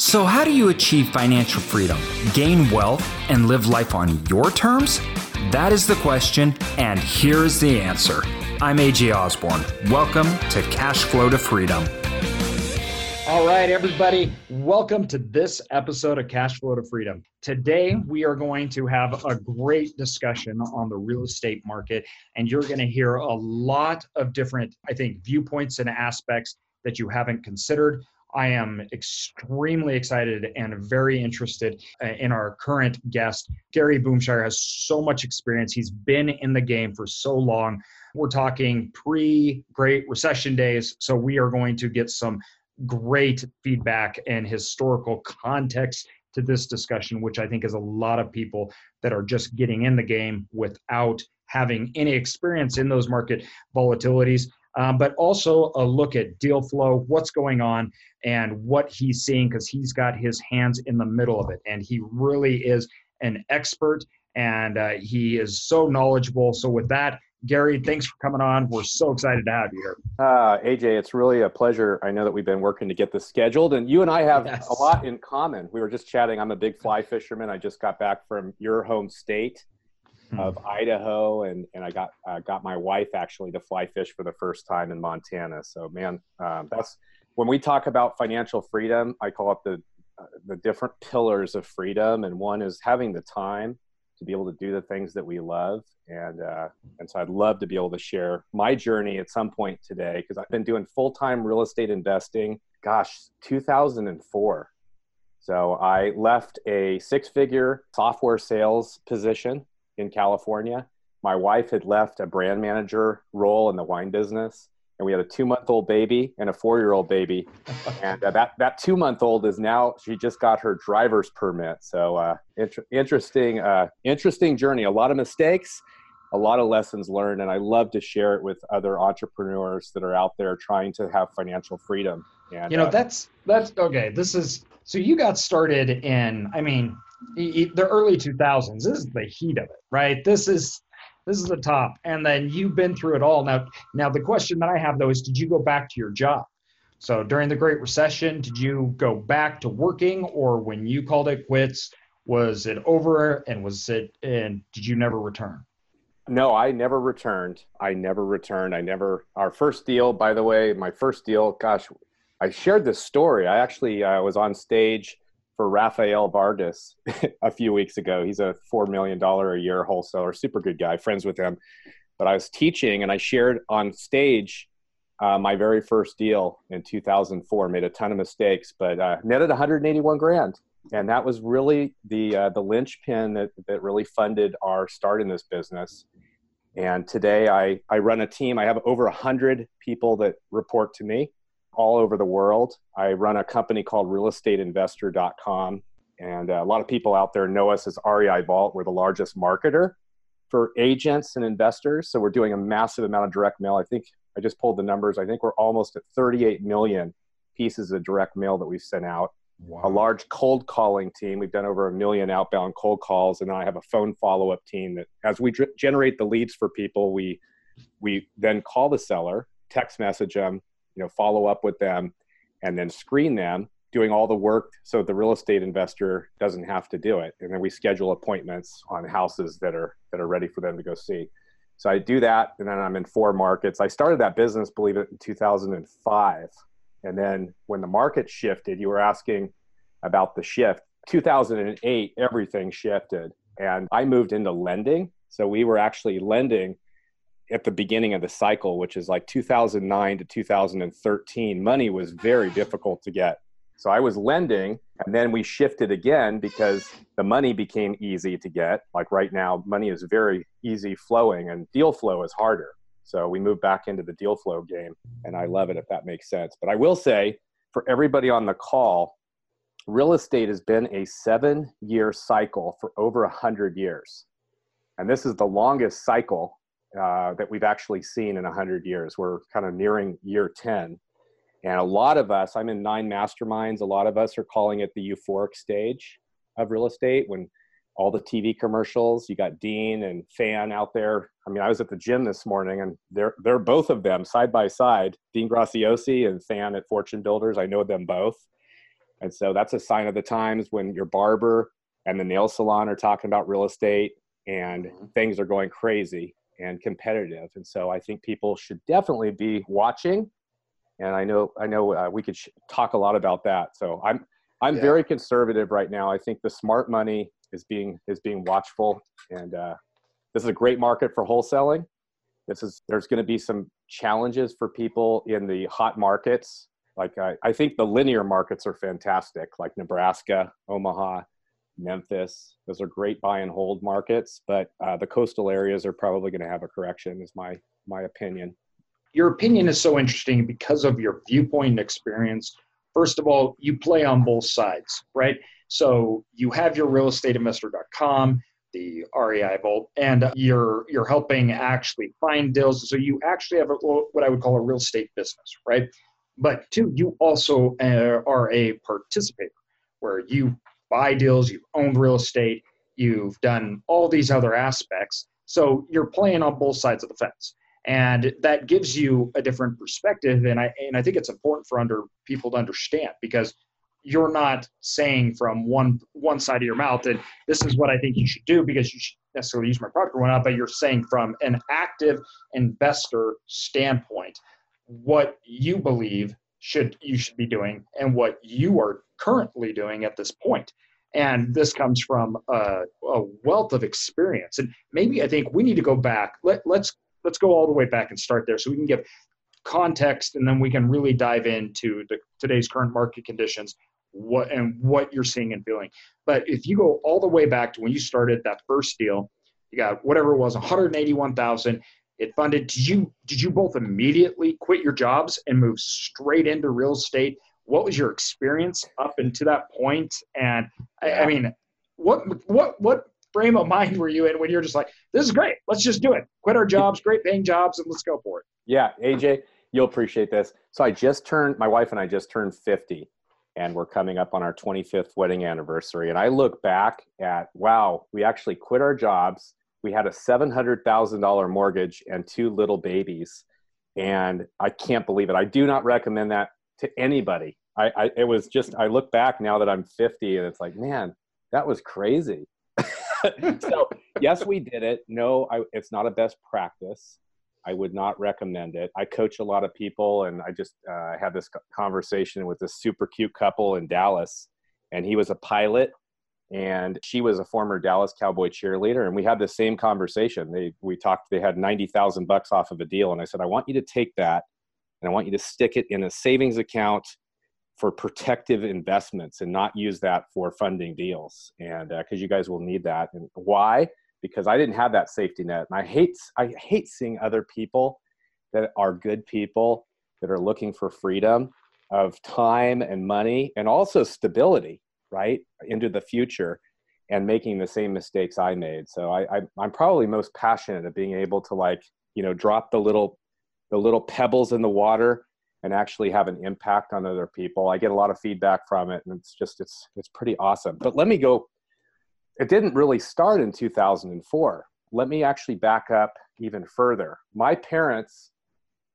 So, how do you achieve financial freedom, gain wealth, and live life on your terms? That is the question, and here is the answer. I'm AJ Osborne. Welcome to Cash Flow to Freedom. All right, everybody, welcome to this episode of Cash Flow to Freedom. Today, we are going to have a great discussion on the real estate market, and you're going to hear a lot of different, I think, viewpoints and aspects that you haven't considered. I am extremely excited and very interested uh, in our current guest. Gary Boomershine has so much experience. He's been in the game for so long. We're talking pre Great Recession days. So we are going to get some great feedback and historical context to this discussion, which I think is a lot of people that are just getting in the game without having any experience in those market volatilities um, but also a look at deal flow, what's going on, and what he's seeing because he's got his hands in the middle of it. And he really is an expert and uh, he is so knowledgeable. So, with that, Gary, thanks for coming on. We're so excited to have you here. Uh, AJ, it's really a pleasure. I know that we've been working to get this scheduled, and you and I have yes. a lot in common. We were just chatting. I'm a big fly fisherman. I just got back from your home state hmm. of Idaho, and and I got uh, got my wife actually to fly fish for the first time in Montana. So man, um, that's when we talk about financial freedom. I call it the uh, the different pillars of freedom, and one is having the time to be able to do the things that we love, and uh, and so I'd love to be able to share my journey at some point today because I've been doing full time real estate investing. Gosh, 2004. So I left a six figure software sales position in California. My wife had left a brand manager role in the wine business, and we had a two month old baby and a four year old baby. and uh, that, that two month old is now, she just got her driver's permit. So, uh, inter- interesting, uh, interesting journey. A lot of mistakes, a lot of lessons learned, and I love to share it with other entrepreneurs that are out there trying to have financial freedom. And, you know, uh, that's, that's okay. This is, so you got started in, I mean, the early 2000s this is the heat of it right? This is this is the top and then you've been through it all. Now now the question that i have though is did you go back to your job? So during the great recession did you go back to working or when you called it quits was it over and was it and did you never return? No i never returned. I never returned. I never our first deal by the way my first deal gosh i shared this story. I actually I was on stage for Rafael Vargas a few weeks ago. He's a $4 million a year wholesaler, super good guy, friends with him. But I was teaching and I shared on stage uh, my very first deal in 2004. Made a ton of mistakes, but uh, netted 181 grand. And that was really the, uh, the linchpin that, that really funded our start in this business. And today I, I run a team. I have over 100 people that report to me all over the world. I run a company called realestateinvestor.com. And uh, a lot of people out there know us as REI Vault. We're the largest marketer for agents and investors. So we're doing a massive amount of direct mail. I think I just pulled the numbers. I think we're almost at 38 million pieces of direct mail that we've sent out. Wow. A large cold calling team. We've done over a million outbound cold calls, and then I have a phone follow up team that, as we generate the leads for people, we we then call the seller, text message them, you know follow up with them and then screen them doing all the work so the real estate investor doesn't have to do it. And then we schedule appointments on houses that are that are ready for them to go see. So i do that and then i'm in four markets. I started that business believe it in 2005 and then when the market shifted you were asking about the shift. 2008 everything shifted. And i moved into lending. So we were actually lending at the beginning of the cycle, which is like 2009 to 2013, money was very difficult to get. So I was lending, and then we shifted again because the money became easy to get. Like right now, money is very easy flowing, and deal flow is harder. So we moved back into the deal flow game, and I love it if that makes sense. But I will say, for everybody on the call, real estate has been a seven year cycle for over 100 years. And this is the longest cycle uh, that we've actually seen in 100 years. We're kind of nearing year 10. And a lot of us, I'm in nine masterminds, a lot of us are calling it the euphoric stage of real estate when all the TV commercials, you got Dean and Than out there. I mean, I was at the gym this morning and they're, they're both of them side by side, Dean Graziosi and Than at Fortune Builders. I know them both. And so that's a sign of the times when your barber and the nail salon are talking about real estate and mm-hmm. things are going crazy and competitive. And so I think people should definitely be watching. And I know I know uh, we could sh- talk a lot about that. So I'm I'm yeah. very conservative right now. I think the smart money is being is being watchful, and uh, this is a great market for wholesaling. This is there's going to be some challenges for people in the hot markets. Like I, I think the linear markets are fantastic, like Nebraska, Omaha, Memphis. Those are great buy and hold markets, but uh, the coastal areas are probably going to have a correction, is my my opinion. Your opinion is so interesting because of your viewpoint and experience. First of all, you play on both sides, right? So you have your realestateinvestor.com, the REI Vault, and you're you're helping actually find deals. So you actually have a, what I would call a real estate business, right? But two, you also uh, are a participator, where you buy deals, you've owned real estate, you've done all these other aspects. So you're playing on both sides of the fence. And that gives you a different perspective. And I and I think it's important for under people to understand because you're not saying from one one side of your mouth that this is what I think you should do because you should necessarily use my product or whatnot, but you're saying from an active investor standpoint what you believe should you should be doing and what you are currently doing at this point. And this comes from a, a, wealth of experience. And maybe i think we need to go back. Let, let's let's go all the way back and start there so we can give context and then we can really dive into the, today's current market conditions what and what you're seeing and feeling. But if you go all the way back to when you started that first deal you got whatever it was 181000 it funded did you did you both immediately quit your jobs and move straight into real estate what was your experience up until that point? And I, I mean, what what what frame of mind were you in when you're just like, this is great, let's just do it, quit our jobs, great paying jobs, and let's go for it. Yeah, AJ, you'll appreciate this. So I just turned, my wife and I just turned 50, and we're coming up on our 25th wedding anniversary. And I look back at, wow, we actually quit our jobs. We had a $700,000 mortgage and two little babies. And I can't believe it. I do not recommend that to anybody. I, I it was just I look back now that I'm 50 and it's like, man, that was crazy. so yes, we did it. No, I, it's not a best practice. I would not recommend it. I coach a lot of people, and I just uh, had this conversation with this super cute couple in Dallas, and he was a pilot, and she was a former Dallas Cowboy cheerleader, and we had the same conversation. They we talked. They had ninety thousand bucks off of a deal, and I said, I want you to take that, and I want you to stick it in a savings account for protective investments and not use that for funding deals. And because uh, you guys will need that. And why? Because i didn't have that safety net. And i hate i hate seeing other people that are good people that are looking for freedom of time and money and also stability right into the future and making the same mistakes i made. So I, I i'm probably most passionate of being able to like you know drop the little the little pebbles in the water and actually have an impact on other people. I get a lot of feedback from it and it's just it's it's pretty awesome. But let me go it didn't really start in 2004. Let me actually back up even further. My parents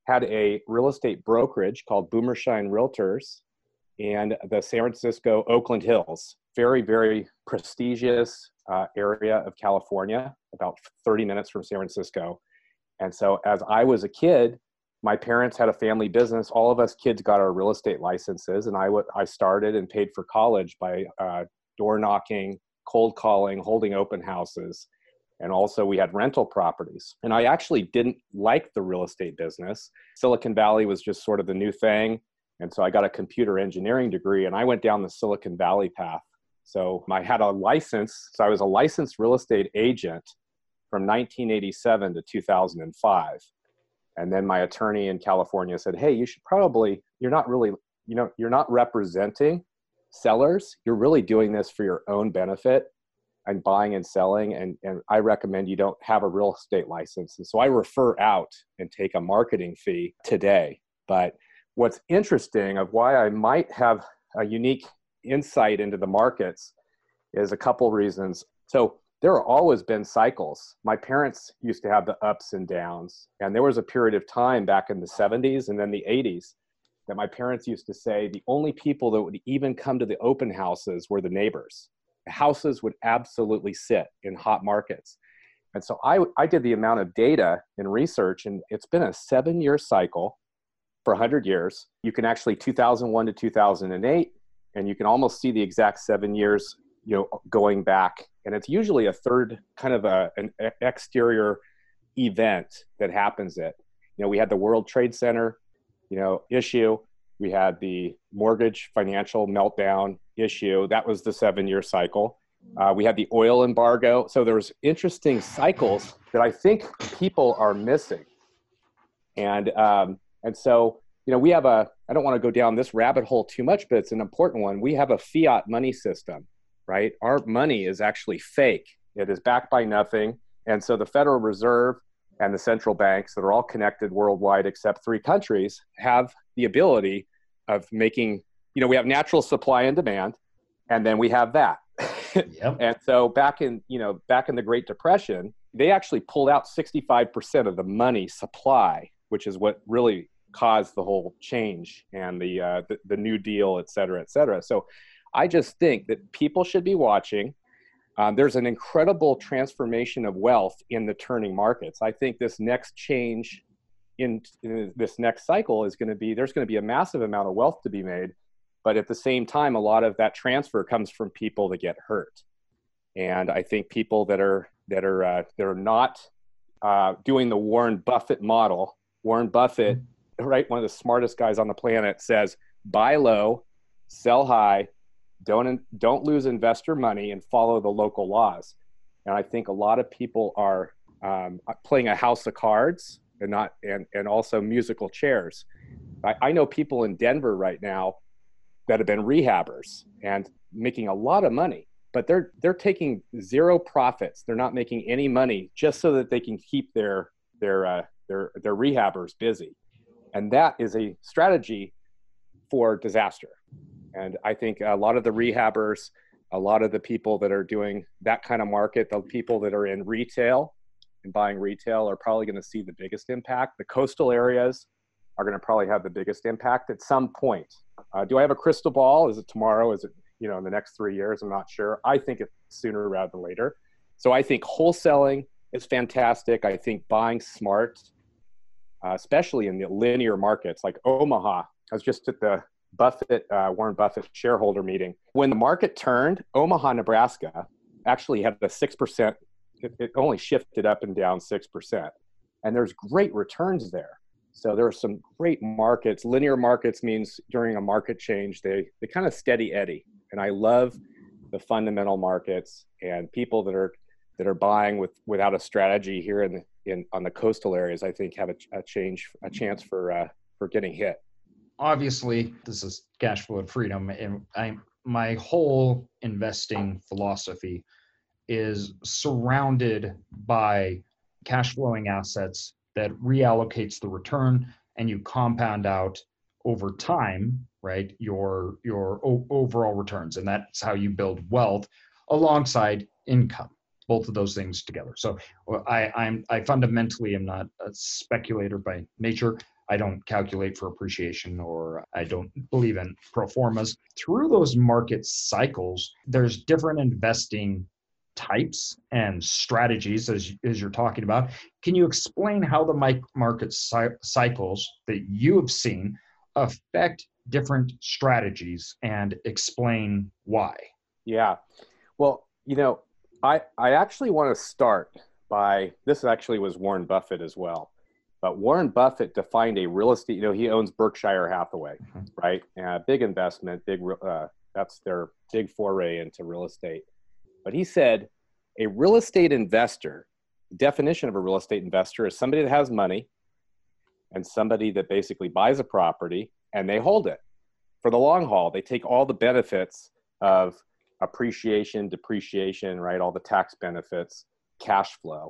had a real estate brokerage called Boomershine Realtors and the San Francisco Oakland Hills. Very, very prestigious uh, area of California, about 30 minutes from San Francisco. And so, as I was a kid, my parents had a family business. All of us kids got our real estate licenses, and I, w- I started and paid for college by uh, door knocking, cold calling, holding open houses. And also, we had rental properties. And I actually didn't like the real estate business. Silicon Valley was just sort of the new thing. And so I got a computer engineering degree and I went down the Silicon Valley path. So I had a license. So I was a licensed real estate agent from 1987 to 2005 and then my attorney in california said hey you should probably you're not really you know you're not representing sellers. You're really doing this for your own benefit and buying and selling. And, and i recommend you don't have a real estate license. And so i refer out and take a marketing fee today. But what's interesting of why i might have a unique insight into the markets is a couple reasons. So there have always been cycles. My parents used to have the ups and downs, and there was a period of time back in the 70s and then the 80s that my parents used to say the only people that would even come to the open houses were the neighbors. Houses would absolutely sit in hot markets. And so I, I did the amount of data and research, and it's been a seven year cycle for 100 years. You can actually 2001 to 2008, and you can almost see the exact seven years you know going back and it's usually a third kind of a, an exterior event that happens it. You know we had the world trade center you know issue. We had the mortgage financial meltdown issue. That was the seven year cycle. Uh, we had the oil embargo. So there's interesting cycles that i think people are missing. And um, and so you know we have a i don't want to go down this rabbit hole too much but it's an important one. We have a fiat money system right? Our money is actually fake. It is backed by nothing. And so the federal reserve and the central banks that are all connected worldwide except three countries have the ability of making you know we have natural supply and demand and then we have that. Yep. and so back in you know back in the great depression they actually pulled out 65% of the money supply which is what really caused the whole change and the uh, the, the new deal et cetera et cetera. So i just think that people should be watching um, there's an incredible transformation of wealth in the turning markets. I think this next change in, in this next cycle is going to be there's going to be a massive amount of wealth to be made, but at the same time, a lot of that transfer comes from people that get hurt, and I think people that are that are uh, that are not uh, doing the Warren Buffett model. Warren Buffett, right, one of the smartest guys on the planet, says buy low, sell high, don't don't lose investor money and follow the local laws. And i think a lot of people are um, playing a house of cards and not and, and also musical chairs. I, I know people in denver right now that have been rehabbers and making a lot of money but they're they're taking zero profits. They're not making any money just so that they can keep their their uh, their their rehabbers busy. And that is a strategy for disaster and I think a lot of the rehabbers, a lot of the people that are doing that kind of market, the people that are in retail and buying retail are probably going to see the biggest impact. The coastal areas are going to probably have the biggest impact at some point. Uh, do I have a crystal ball? Is it tomorrow? Is it you know in the next three years? I'm not sure. I think it's sooner rather than later. So I think wholesaling is fantastic. I think buying smart, uh, especially in the linear markets like Omaha. I was just at the Buffett, uh, Warren Buffett shareholder meeting. When the market turned, Omaha, Nebraska actually had a 6%, it, only shifted up and down 6%. And there's great returns there. So there are some great markets. Linear markets means during a market change, they, they kind of steady eddy. And I love the fundamental markets and people that are that are buying with without a strategy here in in on the coastal areas. I think have a, a change a chance for uh, for getting hit obviously this is cash flow freedom and I my whole investing philosophy is surrounded by cash flowing assets that reallocates the return and you compound out over time right your your o- overall returns and that's how you build wealth alongside income both of those things together. So i i'm i fundamentally am not a speculator by nature I don't calculate for appreciation or I don't believe in pro formas. Through those market cycles, there's different investing types and strategies as, as you're talking about. Can you explain how the market cycles that you have seen affect different strategies and explain why? Yeah. Well, you know, I, I actually want to start by this actually was Warren Buffett as well. But Warren Buffett defined a real estate. You know, he owns Berkshire Hathaway, mm-hmm. right? Uh, big investment, big. Uh, that's their big foray into real estate. But he said, a real estate investor. Definition of a real estate investor is somebody that has money, and somebody that basically buys a property and they hold it for the long haul. They take all the benefits of appreciation, depreciation, right? All the tax benefits, cash flow,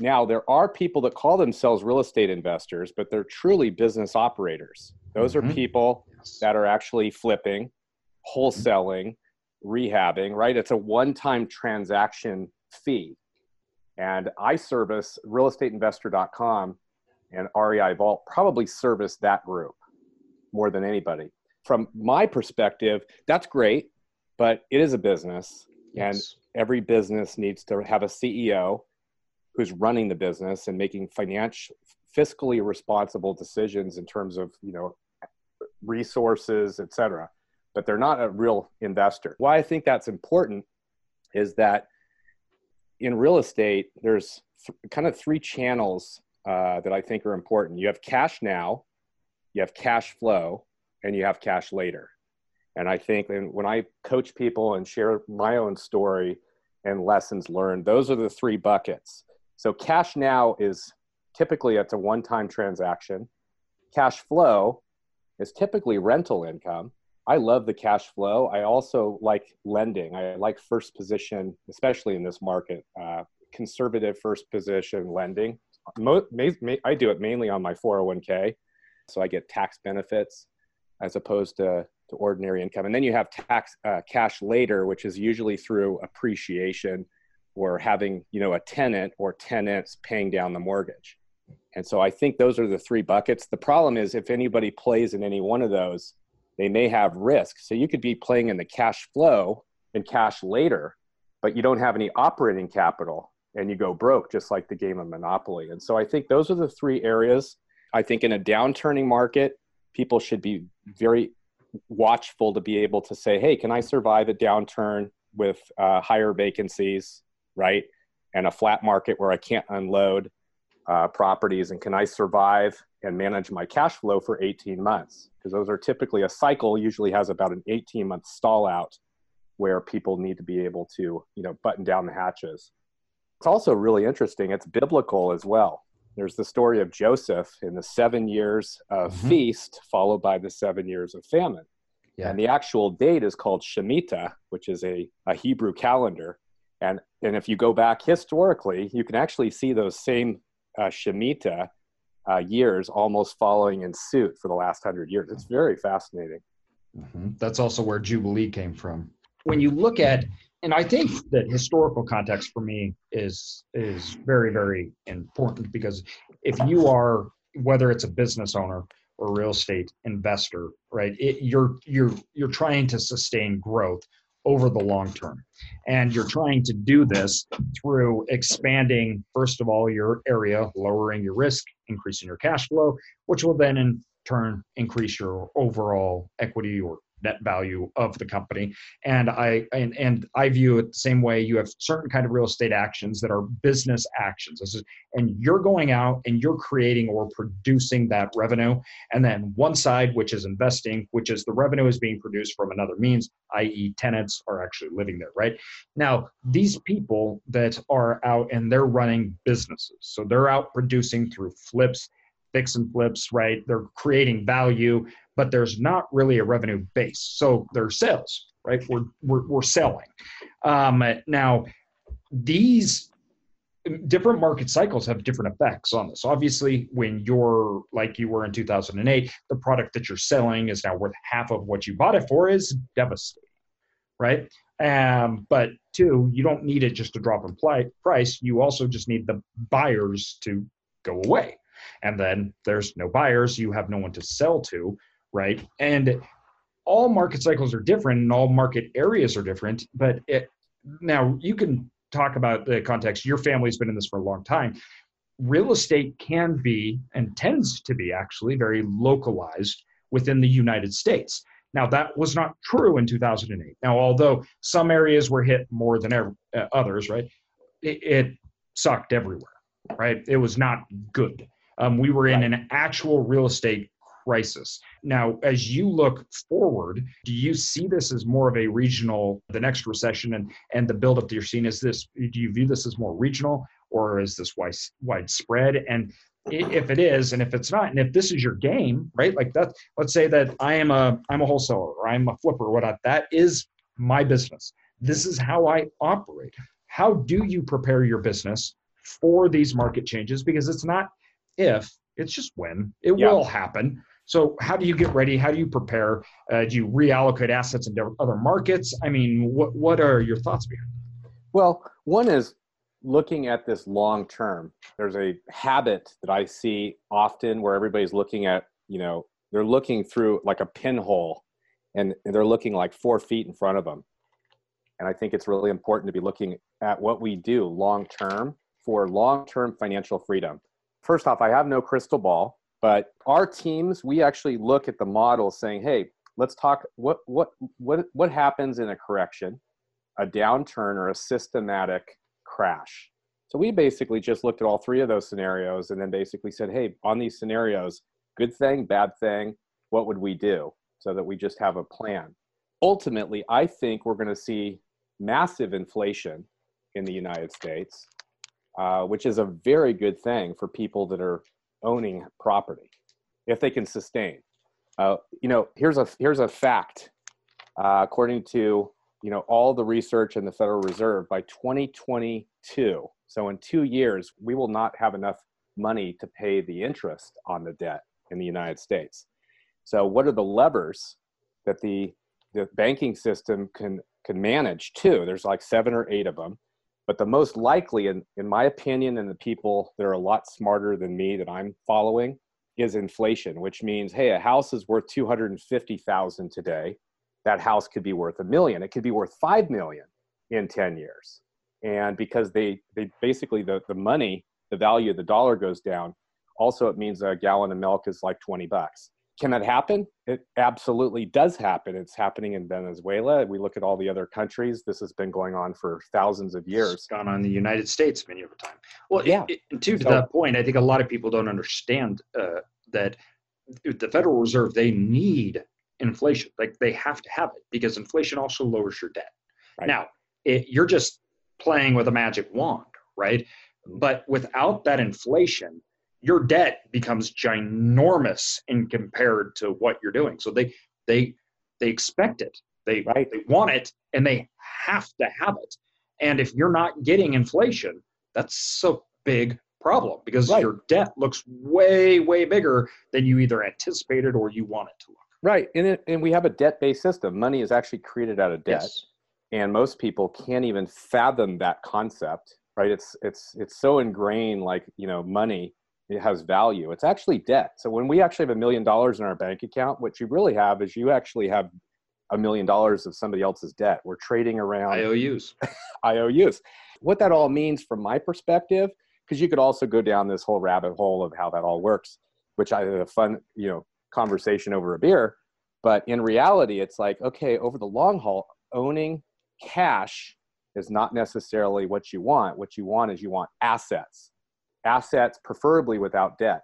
now, there are people that call themselves real estate investors, but they're truly business operators. Those mm-hmm. are people yes. that are actually flipping, wholesaling, rehabbing, right? It's a one time transaction fee. And I service realestateinvestor.com and REI Vault probably service that group. more than anybody. From my perspective, that's great, but it is a business, yes. and every business needs to have a CEO who's running the business and making financial, fiscally responsible decisions in terms of you know resources, et cetera. But they're not a real investor. Why I think that's important is that in real estate, there's th- kind of three channels uh, that I think are important. You have cash now, you have cash flow, and you have cash later. And I think and when I coach people and share my own story and lessons learned, those are the three buckets. So cash now is typically it's a one-time transaction. Cash flow is typically rental income. I love the cash flow. I also like lending. I like first position, especially in this market, uh, conservative first position lending. Mo- I do it mainly on my 401k, so I get tax benefits as opposed to, to ordinary income. And then you have tax uh, cash later, which is usually through appreciation or having you know a tenant or tenants paying down the mortgage. And so I think those are the three buckets. The problem is if anybody plays in any one of those, they may have risk. So you could be playing in the cash flow and cash later, but you don't have any operating capital and you go broke, just like the game of Monopoly. And so I think those are the three areas. I think in a downturning market, people should be very watchful to be able to say, hey, can I survive a downturn with uh, higher vacancies, right? And a flat market where I can't unload uh, properties? And can I survive and manage my cash flow for 18 months? Because those are typically a cycle, usually has about an 18 month stall out where people need to be able to, you know, button down the hatches. It's also really interesting. It's biblical as well. There's the story of Joseph in the seven years of mm-hmm. feast, followed by the seven years of famine. Yeah. And the actual date is called Shemitah, which is a, a Hebrew calendar. And, and if you go back historically, you can actually see those same uh, Shemitah uh, years almost following in suit for the last hundred years. It's very fascinating. Mm-hmm. That's also where Jubilee came from. When you look at and I think that historical context for me is is very very important because if you are whether it's a business owner or real estate investor, right? It, you're you're you're trying to sustain growth over the long term, and you're trying to do this through expanding first of all your area, lowering your risk, increasing your cash flow, which will then in turn increase your overall equity or net value of the company. And I and, and I view it the same way. You have certain kind of real estate actions that are business actions, is, and you're going out and you're creating or producing that revenue. And then one side, which is investing, which is the revenue is being produced from another means, i.e., tenants are actually living there. Right now, these people that are out and they're running businesses, so they're out producing through flips fix and flips, right? They're creating value but there's not really a revenue base. So there's sales, right? We're, we're, we're selling. Um, now, these different market cycles have different effects on this. Obviously, when you're like you were in 2008, the product that you're selling is now worth half of what you bought it for is devastating, right? Um, but two, you don't need it just to drop in price. You also just need the buyers to go away. And then there's no buyers, you have no one to sell to right? And all market cycles are different and all market areas are different. But it, now you can talk about the context. Your family's been in this for a long time. Real estate can be and tends to be actually very localized within the United States. Now, that was not true in 2008. Now, although some areas were hit more than ever, uh, others, right, it, it, sucked everywhere, right? It was not good. Um, we were in an actual real estate crisis. Now, as you look forward, do you see this as more of a regional, the next recession and, and the buildup that you're seeing? Is this, do you view this as more regional or is this wide, widespread? And if it is, and if it's not, and if this is your game, right? Like that, let's say that I am a, I'm a wholesaler or I'm a flipper or whatnot. That is my business. This is how I operate. How do you prepare your business for these market changes? Because it's not if, it's just when it yeah. will happen. So, how do you get ready? How do you prepare? Uh, do you reallocate assets into other markets? I mean, what what are your thoughts behind? Well, one is looking at this long term. There's a habit that I see often where everybody's looking at you know they're looking through like a pinhole and they're looking like four feet in front of them. And I think it's really important to be looking at what we do long term for long term financial freedom. First off, I have no crystal ball, but our teams, we actually look at the model saying, hey, let's talk what what what what happens in a correction, a downturn or a systematic crash. So we basically just looked at all three of those scenarios and then basically said, hey, on these scenarios, good thing, bad thing, what would we do? So that we just have a plan. Ultimately, I think we're going to see massive inflation in the United States, uh, which is a very good thing for people that are owning property if they can sustain. Uh, you know, here's a here's a fact. Uh, according to you know all the research in the Federal Reserve, by 2022, so in two years, we will not have enough money to pay the interest on the debt in the United States. So, what are the levers that the the banking system can can manage too? There's like seven or eight of them, but the most likely, in in my opinion, and the people that are a lot smarter than me that I'm following, is inflation, which means, hey, a house is worth two hundred and fifty thousand today. That house could be worth a million. It could be worth five million in ten years, and because they they basically the the money, the value of the dollar goes down also, it means a gallon of milk is like 20 bucks. Can that happen? It absolutely does happen. It's happening in Venezuela. We look at all the other countries. This has been going on for thousands of years. It's gone on in the United States many of the time. Well, yeah. It, it, to, so, that point, I think a lot of people don't understand uh, that the Federal Reserve they need inflation. Like they have to have it because inflation also lowers your debt. Right. Now, it, you're just playing with a magic wand, right? But without that inflation, your debt becomes ginormous in compared to what you're doing. So they they they expect it. They right. they want it and they have to have it. And if you're not getting inflation, that's a big problem because right. your debt looks way way bigger than you either anticipated or you want it to look. Right. And it, and we have a debt-based system. Money is actually created out of debt. Yes. And most people can't even fathom that concept, right? It's it's it's so ingrained like, you know, money it has value. It's actually debt. So when we actually have a million dollars in our bank account, what you really have is you actually have a million dollars of somebody else's debt. We're trading around IOUs. IOUs. What that all means from my perspective, because you could also go down this whole rabbit hole of how that all works, which I had a fun, you know, conversation over a beer. But in reality, it's like, okay, over the long haul, owning cash is not necessarily what you want. What you want is you want assets assets, preferably without debt.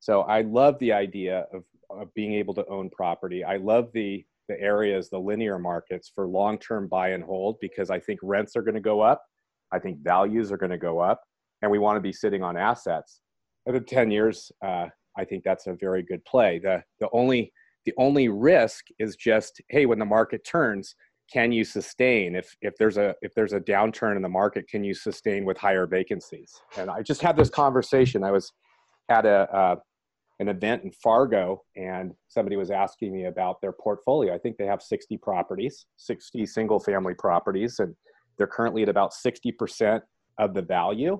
So I love the idea of, of being able to own property. I love the the areas, the linear markets for long-term buy and hold because I think rents are going to go up. I think values are going to go up, and we want to be sitting on assets. Over 10 years, uh, I think that's a very good play. The the only the only risk is just hey, when the market turns, can you sustain if if there's a if there's a downturn in the market can you sustain with higher vacancies? And i just had this conversation. I was at a uh, an event in fargo and somebody was asking me about their portfolio. I think they have 60 properties 60 single family properties and they're currently at about 60% of the value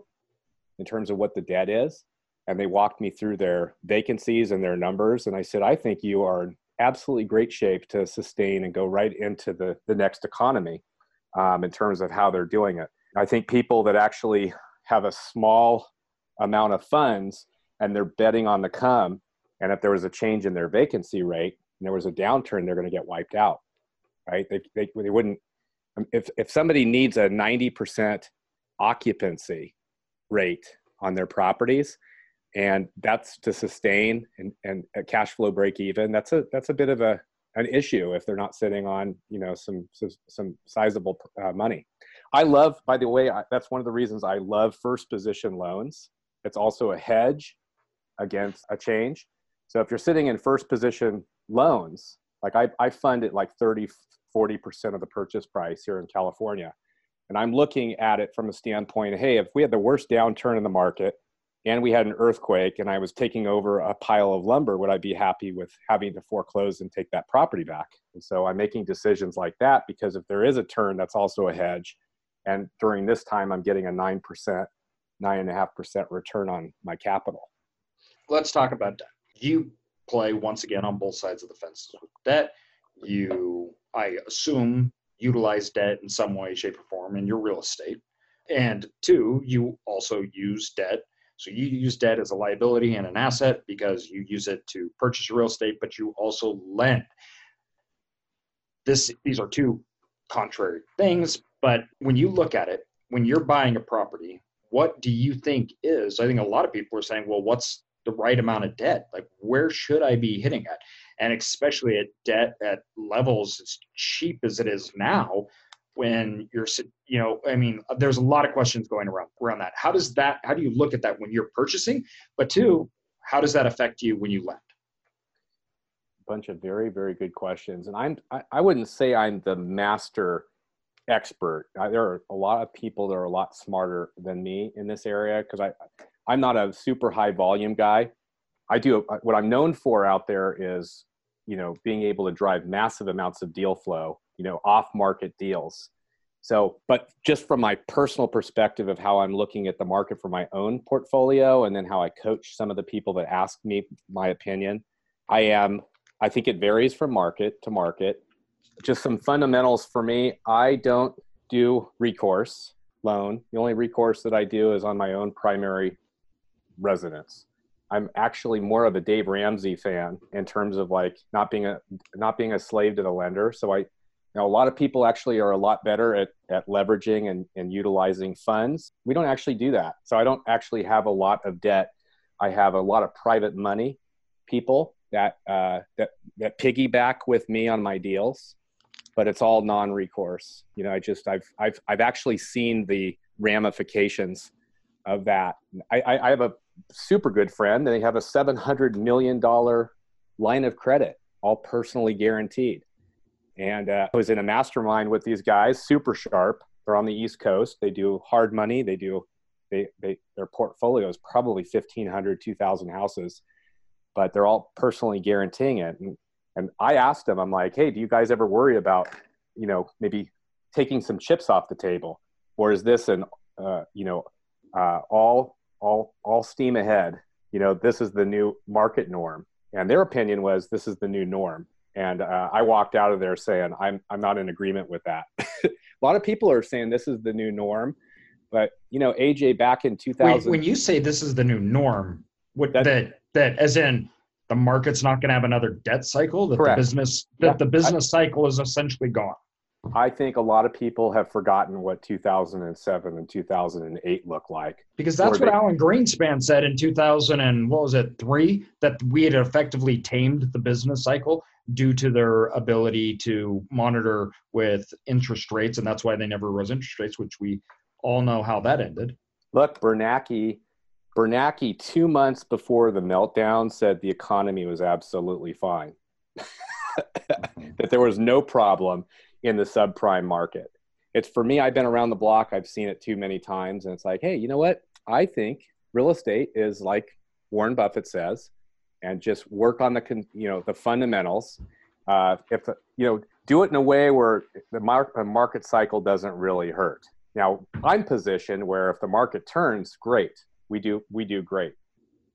in terms of what the debt is. And they walked me through their vacancies and their numbers and i said i think you are absolutely great shape to sustain and go right into the, the next economy um, in terms of how they're doing it. I think people that actually have a small amount of funds and they're betting on the come, and if there was a change in their vacancy rate and there was a downturn, they're going to get wiped out, right? They, they, they wouldn't, um, if, if somebody needs a 90% occupancy rate on their properties, and that's to sustain and, and a cash flow break even that's a that's a bit of a an issue if they're not sitting on you know some some, some sizable uh, money. I love by the way I, that's one of the reasons i love first position loans. It's also a hedge against a change. So if you're sitting in first position loans like i, I fund it like 30 40% of the purchase price here in california. And i'm looking at it from a standpoint hey if we had the worst downturn in the market and we had an earthquake and I was taking over a pile of lumber, would I be happy with having to foreclose and take that property back? And so I'm making decisions like that because if there is a turn, that's also a hedge. And during this time, I'm getting a 9%, 9.5% return on my capital. Let's talk about that. You play once again on both sides of the fence with debt. You, I assume, utilize debt in some way, shape, or form in your real estate. And two, you also use debt. So you use debt as a liability and an asset because you use it to purchase real estate, but you also lend. This, these are two contrary things, but when you look at it, when you're buying a property, what do you think is? I think a lot of people are saying, well, what's the right amount of debt? Like, where should I be hitting at? And especially at debt at levels as cheap as it is now, when you're, you know, I mean, there's a lot of questions going around around that. How does that? How do you look at that when you're purchasing? But two, how does that affect you when you lend? bunch of very very good questions and i'm i, I wouldn't say i'm the master expert I, there are a lot of people that are a lot smarter than me in this area because i i'm not a super high volume guy i do uh, what i'm known for out there is you know being able to drive massive amounts of deal flow you know off market deals so but just from my personal perspective of how i'm looking at the market for my own portfolio and then how i coach some of the people that ask me my opinion i am I think it varies from market to market. Just some fundamentals for me I don't do recourse loan. The only recourse that I do is on my own primary residence. I'm actually more of a Dave Ramsey fan in terms of like not being a not being a slave to the lender. So I know, a lot of people actually are a lot better at, at leveraging and, and utilizing funds. We don't actually do that. So I don't actually have a lot of debt. I have a lot of private money people that uh, that that piggyback with me on my deals, but it's all non-recourse. You know, I just I've I've I've actually seen the ramifications of that. I, I, I have a super good friend. And they have a seven hundred million dollar line of credit, all personally guaranteed. And uh, I was in a mastermind with these guys, super sharp. They're on the East Coast. They do hard money. They do they, they their portfolio is probably 1500 2000 houses but they're all personally guaranteeing it. And, and I asked them, I'm like, hey, do you guys ever worry about, you know, maybe taking some chips off the table, or is this an, uh, you know, uh, all all all steam ahead? You know, this is the new market norm. And their opinion was this is the new norm. And uh, I walked out of there saying I'm I'm not in agreement with that. a lot of people are saying this is the new norm, but you know, AJ back in 2000. Wait, when you say this is the new norm, what that, that that as in the market's not going to have another debt cycle that correct. the business that yeah. the business I, cycle is essentially gone i think a lot of people have forgotten what 2007 and 2008 look like because that's what they, alan greenspan said in 2000 and what was it three that we had effectively tamed the business cycle due to their ability to monitor with interest rates and that's why they never rose interest rates which we all know how that ended look bernanke Bernanke, two months before the meltdown, said the economy was absolutely fine, mm-hmm. that there was no problem in the subprime market. It's for me, I've been around the block, I've seen it too many times, and it's like, hey, you know what? I think real estate is like Warren Buffett says, and just work on the you know the fundamentals. Uh, if you know, do it in a way where the market cycle doesn't really hurt. Now, I'm positioned where if the market turns, great we do we do great.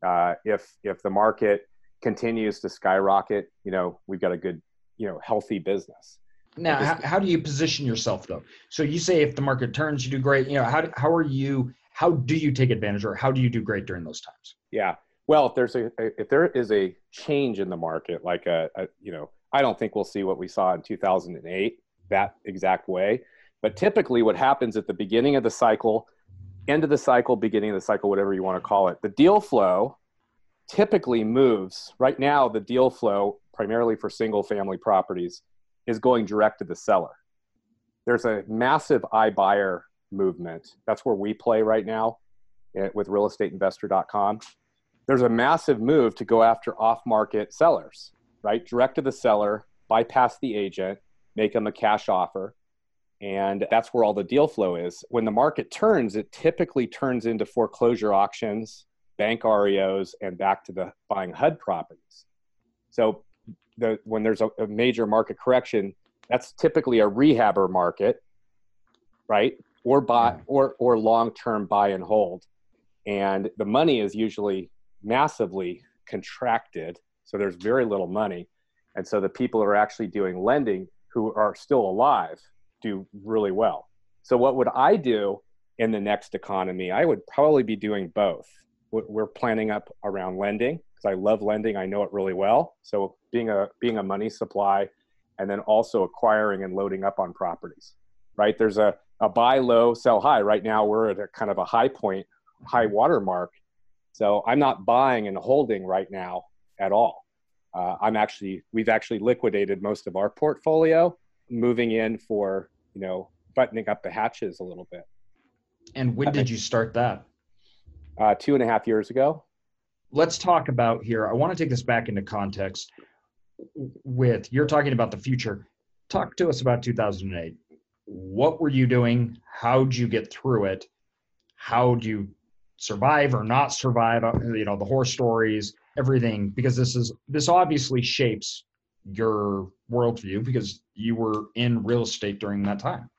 Uh, if if the market continues to skyrocket, you know, we've got a good, you know, healthy business. Now, how, how do you position yourself though? So you say if the market turns, you do great. You know, how how are you? How do you take advantage, or how do you do great during those times? Yeah. Well, if there's a if there is a change in the market, like a, a you know, I don't think we'll see what we saw in 2008 that exact way. But typically, what happens at the beginning of the cycle end of the cycle, beginning of the cycle, whatever you want to call it. The deal flow typically moves. Right now, the deal flow, primarily for single family properties, is going direct to the seller. There's a massive iBuyer movement. That's where we play right now eh, with realestateinvestor.com. There's a massive move to go after off market sellers, right? Direct to the seller, bypass the agent, make them a cash offer and that's where all the deal flow is. When the market turns, it typically turns into foreclosure auctions, bank REOs, and back to the buying HUD properties. So the, when there's a, a major market correction, that's typically a rehabber market, right? Or buy mm. or or long-term buy and hold. And the money is usually massively contracted So there's very little money. And so the people who are actually doing lending who are still alive do really well. So what would I do in the next economy? I would probably be doing both. We're planning up around lending because I love lending. I know it really well. So being a being a money supply and then also acquiring and loading up on properties. Right? There's a a buy low, sell high. Right now we're at a kind of a high point, high water mark. So I'm not buying and holding right now at all. Uh, I'm actually we've actually liquidated most of our portfolio, moving in for you know buttoning up the hatches a little bit. And when did you start that? Uh, two and a half years ago. Let's talk about here. I want to take this back into context. With you're talking about the future. Talk to us about 2008 what were you doing? How'd you get through it? How'd you survive or not survive? Uh, you know, the horror stories, everything, because this is this obviously shapes your worldview because you were in real estate during that time.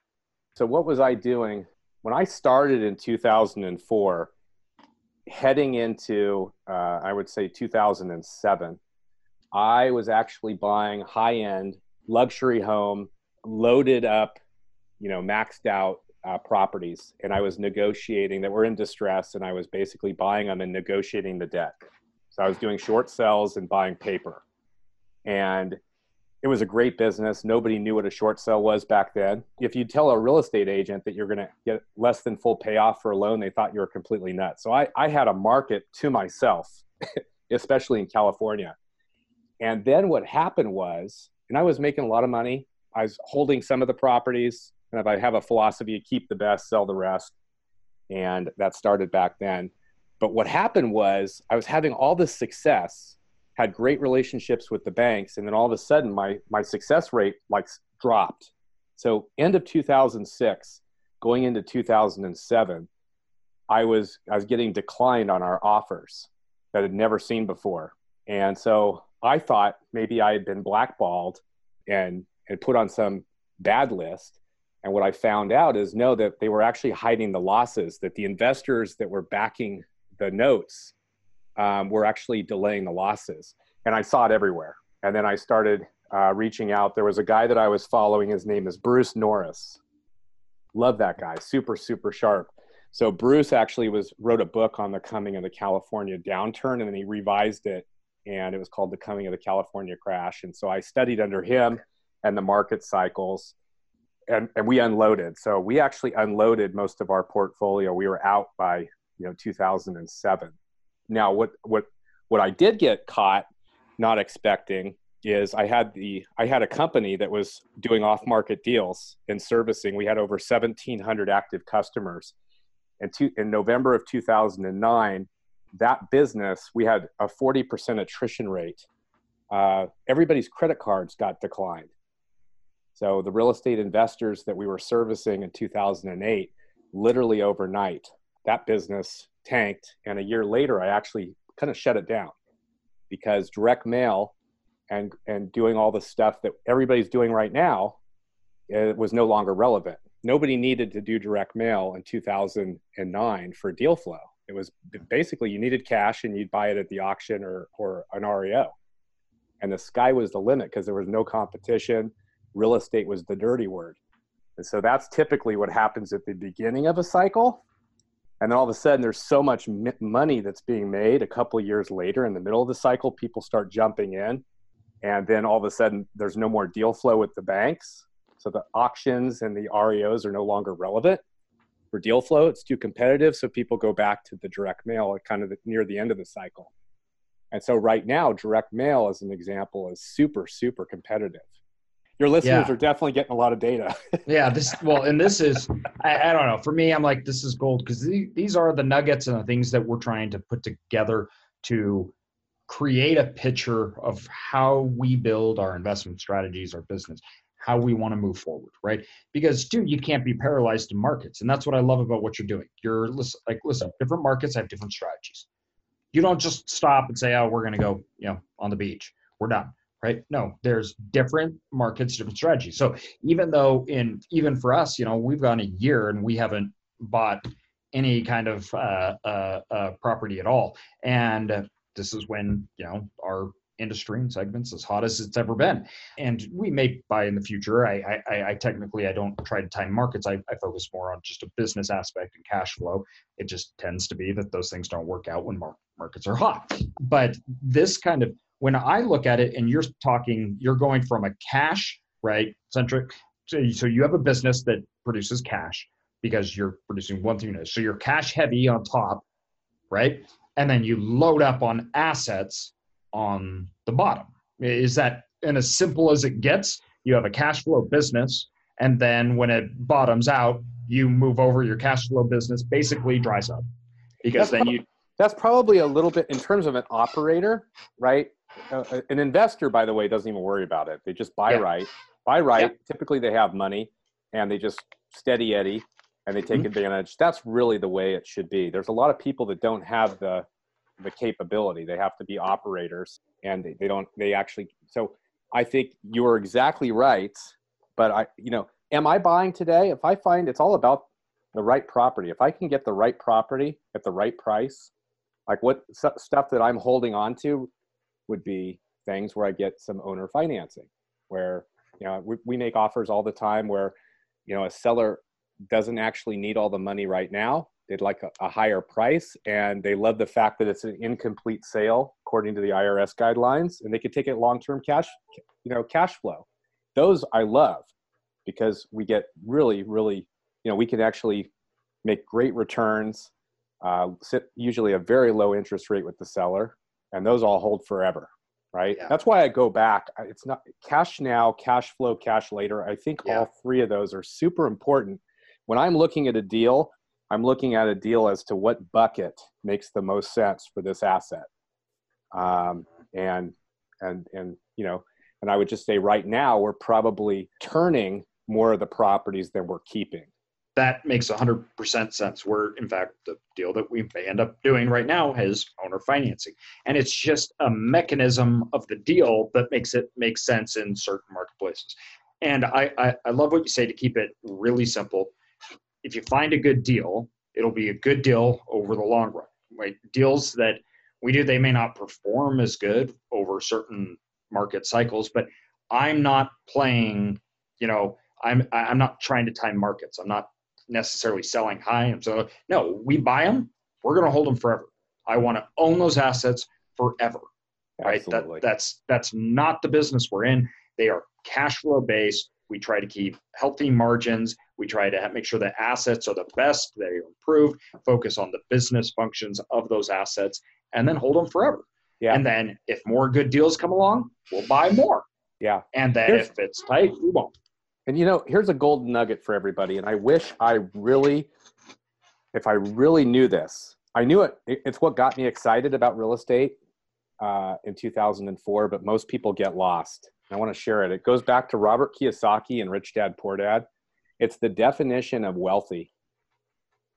So, what was I doing when I started in 2004? Heading into, uh, I would say 2007, I was actually buying high end luxury home, loaded up you know, maxed out uh, properties, and I was negotiating that were in distress, and I was basically buying them and negotiating the debt. So I was doing short sales and buying paper, and it was a great business. Nobody knew what a short sale was back then. If you tell a real estate agent that you're going to get less than full payoff for a loan, they thought you were completely nuts. So I, I had a market to myself, especially in California. And then what happened was, and I was making a lot of money. I was holding some of the properties, kind of I have a philosophy: to keep the best, sell the rest, and that started back then. But what happened was I was having all this success, had great relationships with the banks, and then all of a sudden my my success rate like dropped. So end of 2006, going into 2007, I was I was getting declined on our offers that I'd never seen before, and so I thought maybe I had been blackballed and and put on some bad list and what I found out is no, that they were actually hiding the losses, that the investors that were backing the notes um, were actually delaying the losses. And I saw it everywhere. And then I started uh, reaching out. There was a guy that I was following. His name is Bruce Norris. Love that guy. Super, super sharp. So Bruce actually was wrote a book on the coming of the California downturn, and then he revised it, and it was called "The Coming of the California Crash." And so I studied under him and the market cycles and, and we unloaded. So we actually unloaded most of our portfolio. We were out by you know 2007. Now what what what I did get caught not expecting is I had the I had a company that was doing off market deals and servicing. We had over 1,700 active customers. And to, in November of 2009, that business we had a 40% attrition rate. Uh, everybody's credit cards got declined. So the real estate investors that we were servicing in 2008, literally overnight, that business tanked. And a year later, I actually kind of shut it down because direct mail and and doing all the stuff that everybody's doing right now it was no longer relevant. Nobody needed to do direct mail in 2009 for deal flow. It was basically you needed cash and you'd buy it at the auction or or an REO. And the sky was the limit because there was no competition real estate was the dirty word. And so that's typically what happens at the beginning of a cycle. And then all of a sudden, there's so much money that's being made a couple years later in the middle of the cycle, people start jumping in. And then all of a sudden, there's no more deal flow with the banks. So the auctions and the REOs are no longer relevant for deal flow. It's too competitive. So people go back to the direct mail at kind of the, near the end of the cycle. And so right now, direct mail, as an example, is super, super competitive your listeners yeah. are definitely getting a lot of data. yeah, this well, and this is I, I don't know. For me, I'm like this is gold because these are the nuggets and the things that we're trying to put together to create a picture of how we build our investment strategies, our business, how we want to move forward, right? Because dude, you can't be paralyzed in markets, and that's what I love about what you're doing. You're like, listen, different markets have different strategies. You don't just stop and say, "Oh, we're going to go, you know, on the beach. We're done." Right no there's different markets different strategies so even though in even for us you know we've gone a year and we haven't bought any kind of uh, uh, uh, property at all and this is when you know our industry and segments as hot as it's ever been. And we may buy in the future. I, I, I technically I don't try to time markets. I, I focus more on just a business aspect and cash flow. It just tends to be that those things don't work out when mar- markets are hot. But this kind of when I look at it, and you're talking, you're going from a cash right centric. So, so you have a business that produces cash because you're producing one thing. So you're cash heavy on top, right? And then you load up on assets on the bottom. Is that and as simple as it gets? You have a cash flow business, and then when it bottoms out, you move over your cash flow business basically dries up because that's then you. That's probably a little bit in terms of an operator, right? Uh, uh, an investor, by the way, doesn't even worry about it. They just buy yeah. right, buy right. Yeah. Typically, they have money, and they just steady Eddie, and they take mm-hmm. advantage. That's really the way it should be. There's a lot of people that don't have the the capability. They have to be operators, and they, they don't. They actually. So I think you are exactly right. But I, you know, am I buying today? If I find it's all about the right property. If I can get the right property at the right price, like what stuff that I'm holding on to would be things where I get some owner financing, where you know we, we make offers all the time where you know a seller doesn't actually need all the money right now. They'd like a, a, higher price and they love the fact that it's an incomplete sale according to the irs guidelines and they could take it long-term cash you know cash flow. Those i love because we get really really you know we can actually make great returns uh, sit usually a very low interest rate with the seller and those all hold forever right yeah. that's why i go back it's not cash now cash flow cash later i think yeah. all three of those are super important when i'm looking at a deal I'm looking at a deal as to what bucket makes the most sense for this asset. Um, and, and, and, you know, and I would just say right now we're probably turning more of the properties than we're keeping. That makes 100% sense. We're, in fact, the deal that we may end up doing right now has owner financing. And it's just a mechanism of the deal that makes it make sense in certain marketplaces. And I, I, I love what you say to keep it really simple if you find a good deal, it'll be a good deal over the long run. Right? Deals that we do, they may not perform as good over certain market cycles, but I'm not playing, you know, I'm I'm not trying to time markets. I'm not necessarily selling high. And so no, we buy them, we're gonna hold them forever. I want to own those assets forever. Right. That, that's that's not the business we're in. They are cash flow based. We try to keep healthy margins. We try to make sure the assets are the best, they are improved, focus on the business functions of those assets, and then hold them forever. Yeah. And then if more good deals come along, we'll buy more. Yeah. And then here's, if it's tight, we won't. And you know, here's a golden nugget for everybody. And I wish I really, if I really knew this, I knew it. It's what got me excited about real estate uh, in 2004, but most people get lost. I want to share it. It goes back to Robert Kiyosaki and Rich Dad Poor Dad. It's the definition of wealthy.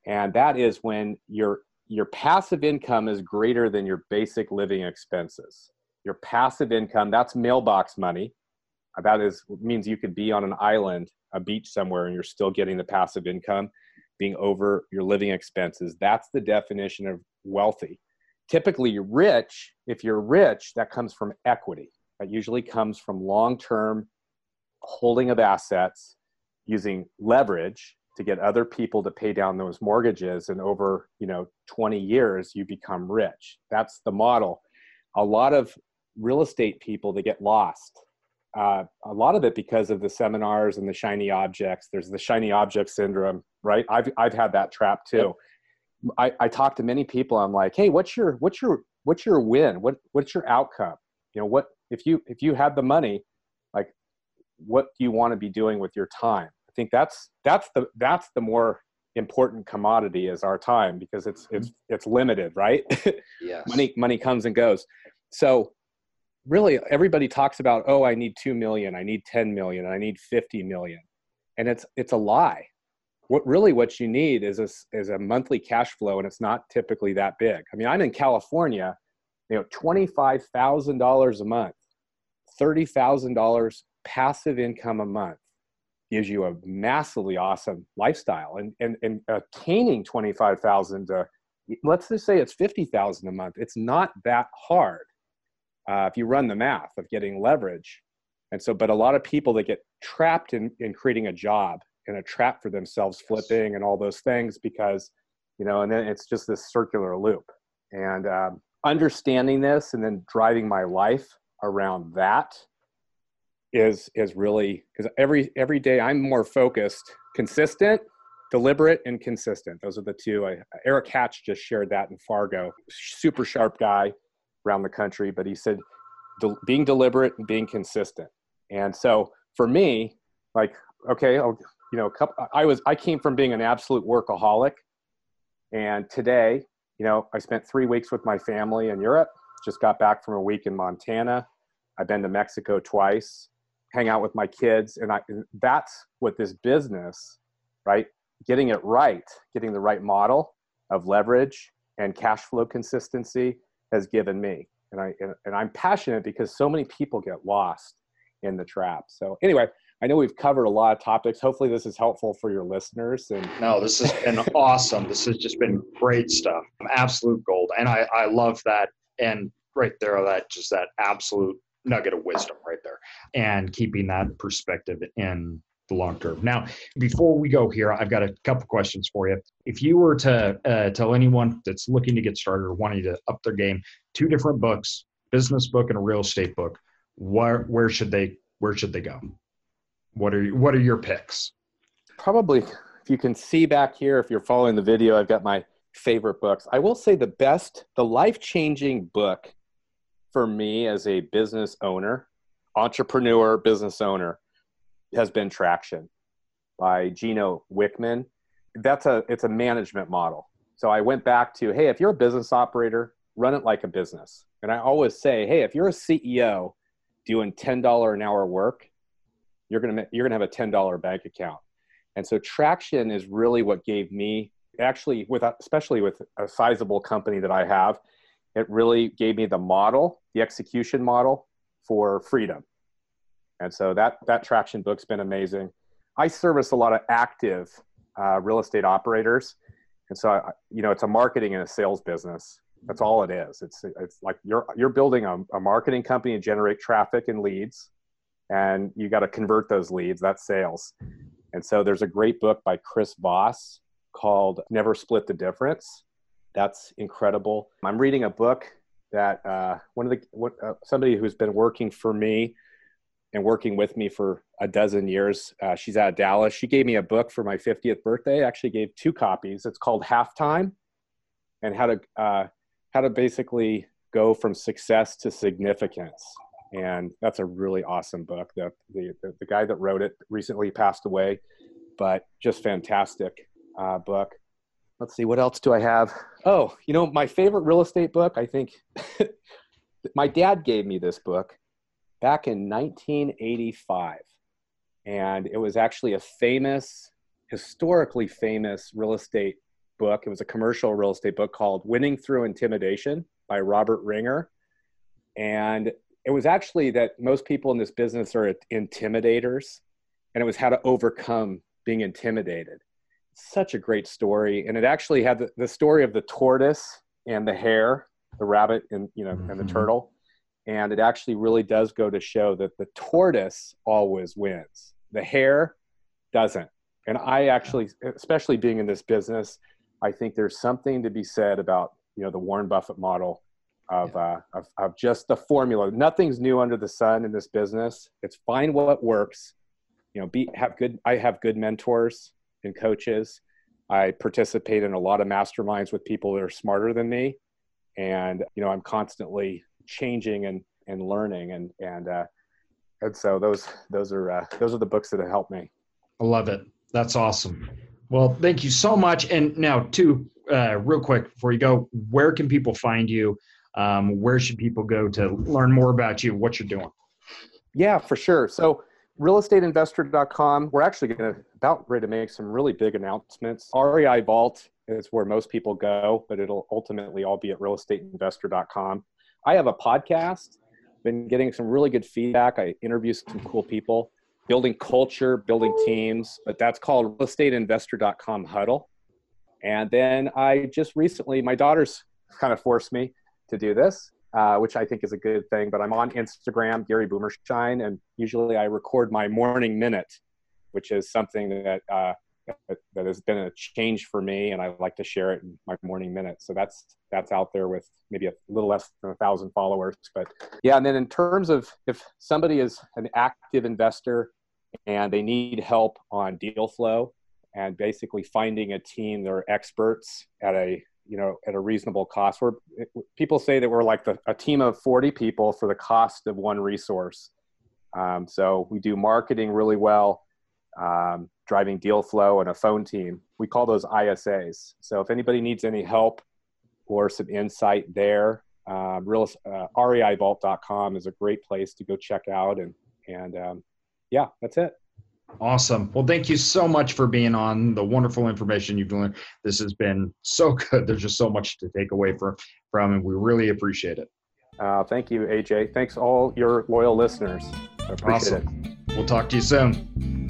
And that is when your your passive income is greater than your basic living expenses. Your passive income, that's mailbox money. That is means you could be on an island, a beach somewhere, and you're still getting the passive income being over your living expenses. That's the definition of wealthy. Typically, you're rich. If you're rich, that comes from equity. That usually comes from long term holding of assets using leverage to get other people to pay down those mortgages and over you know 20 years you become rich that's the model a lot of real estate people they get lost uh, a lot of it because of the seminars and the shiny objects. There's the shiny object syndrome right? I've, I've had that trap too. Yep. I, I talk to many people. I'm like hey what's your what's your what's your win? What what's your outcome? You know what if you if you had the money like what do you want to be doing with your time? I think that's that's the that's the more important commodity is our time because it's it's mm-hmm. it's limited right? Yes. money money comes and goes. So really everybody talks about oh i need 2 million i need 10 million i need 50 million and it's it's a lie what really what you need is a, is a monthly cash flow and it's not typically that big i mean i'm in california you know $25000 a month $30,000 passive income a month gives you a massively awesome lifestyle and, and, and uh, attaining 25,000 to let's just say it's 50,000 a month. It's not that hard. Uh, if you run the math of getting leverage. And so, but a lot of people that get trapped in, in creating a job and a trap for themselves, flipping and all those things because, you know, and then it's just this circular loop. And um, understanding this and then driving my life around that is is really because every every day I'm more focused, consistent, deliberate, and consistent. Those are the two. I, Eric Hatch just shared that in Fargo. Super sharp guy around the country, but he said de- being deliberate and being consistent. And so for me, like okay, I'll, you know, couple, I was I came from being an absolute workaholic, and today, you know, I spent three weeks with my family in Europe. Just got back from a week in Montana. I've been to Mexico twice hang out with my kids and i that's what this business right getting it right getting the right model of leverage and cash flow consistency has given me and i and, and i'm passionate because so many people get lost in the trap so anyway I know we've covered a lot of topics. Hopefully, this is helpful for your listeners. And no, this has been awesome. This has just been great stuff. Absolute gold, and I I love that. And right there, that just that absolute nugget of wisdom right there and keeping that perspective in the long term. Now, before we go here, I've got a couple questions for you. If you were to uh, tell anyone that's looking to get started or wanting to up their game, two different books, business book and a real estate book, where where should they where should they go? What are what are your picks? Probably, if you can see back here, if you're following the video, I've got my favorite books. I will say the best, the life changing book for me as a business owner, entrepreneur, business owner, has been Traction by Gino Wickman. That's a it's a management model. So I went back to, hey, if you're a business operator, run it like a business. And I always say, hey, if you're a CEO doing $10 an hour work, you're gonna you're gonna have a $10 bank account. And so Traction is really what gave me actually with especially with a sizable company that I have, it really gave me the model, the execution model for freedom. And so that, that traction book's been amazing. I service a lot of active uh, real estate operators. And so, I, you know, it's a marketing and a sales business. That's all it is. It's, it's like you're, you're building a, a marketing company to generate traffic and leads, and you got to convert those leads. That's sales. And so there's a great book by Chris Voss called Never Split the Difference. That's incredible. I'm reading a book that uh, one of the what, uh, somebody who's been working for me and working with me for a dozen years. Uh, she's out of Dallas. She gave me a book for my 50th birthday. Actually gave two copies. It's called Halftime, and how to uh, how to basically go from success to significance. And that's a really awesome book. The, the, the guy that wrote it recently passed away, but just fantastic uh, book let's see what else do i have oh you know my favorite real estate book i think my dad gave me this book back in 1985 and it was actually a famous historically famous real estate book it was a commercial real estate book called winning through intimidation by robert ringer and it was actually that most people in this business are intimidators and it was how to overcome being intimidated such a great story, and it actually had the, the story of the tortoise and the hare, the rabbit, and you know, mm-hmm. and the mm-hmm. turtle. And it actually really does go to show that the tortoise always wins. The hare doesn't. And I actually, especially being in this business, I think there's something to be said about you know the Warren Buffett model of, yeah. uh, of, of just the formula. Nothing's new under the sun in this business. It's find what works. You know, be have good. I have good mentors and coaches. I participate in a lot of masterminds with people that are smarter than me, and you know I'm constantly changing and and learning and and uh, and so those those are uh, those are the books that have helped me. I love it. That's awesome. Well, thank you so much. And now, too, uh, real quick before you go, where can people find you? Um, where should people go to learn more about you, what you're doing? Yeah, for sure. So realestateinvestor.com. We're actually going to about ready to make some really big announcements. REI Vault is where most people go, but it'll ultimately all be at realestateinvestor.com. I have a podcast. Been getting some really good feedback. I interview some cool people, building culture, building teams, but that's called realestateinvestor.com huddle. And then I just recently, my daughter's kind of forced me to do this. uh, which I think is a good thing. But I'm on Instagram, Gary Boomershine, and usually I record my morning minute, which is something that uh, that has been a change for me, and I like to share it in my morning minute. So that's that's out there with maybe a little less than a thousand followers. But yeah, and then in terms of if somebody is an active investor and they need help on deal flow and basically finding a team that are experts at a you know at a reasonable cost. We're people say that we're like the, a team of 40 people for the cost of one resource. Um, so we do marketing really well, um, driving deal flow, and a phone team. We call those ISAs. So if anybody needs any help or some insight there, um, real uh, reivault.com is a great place to go check out. And and um, yeah, that's it. Awesome. Well, thank you so much for being on the wonderful information you've learned. This has been so good. There's just so much to take away from, from and we really appreciate it. Uh, thank you, AJ. Thanks all your loyal listeners. I appreciate awesome. it. We'll talk to you soon.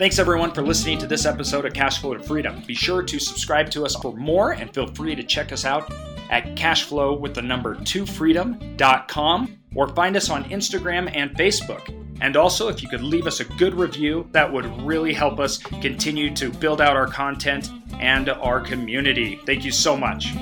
Thanks everyone for listening to this episode of Cashflow to Freedom. Be sure to subscribe to us for more and feel free to check us out at cashflow with the number 2 freedom.com or find us on Instagram and Facebook. And also, if you could leave us a good review, that would really help us continue to build out our content and our community. Thank you so much.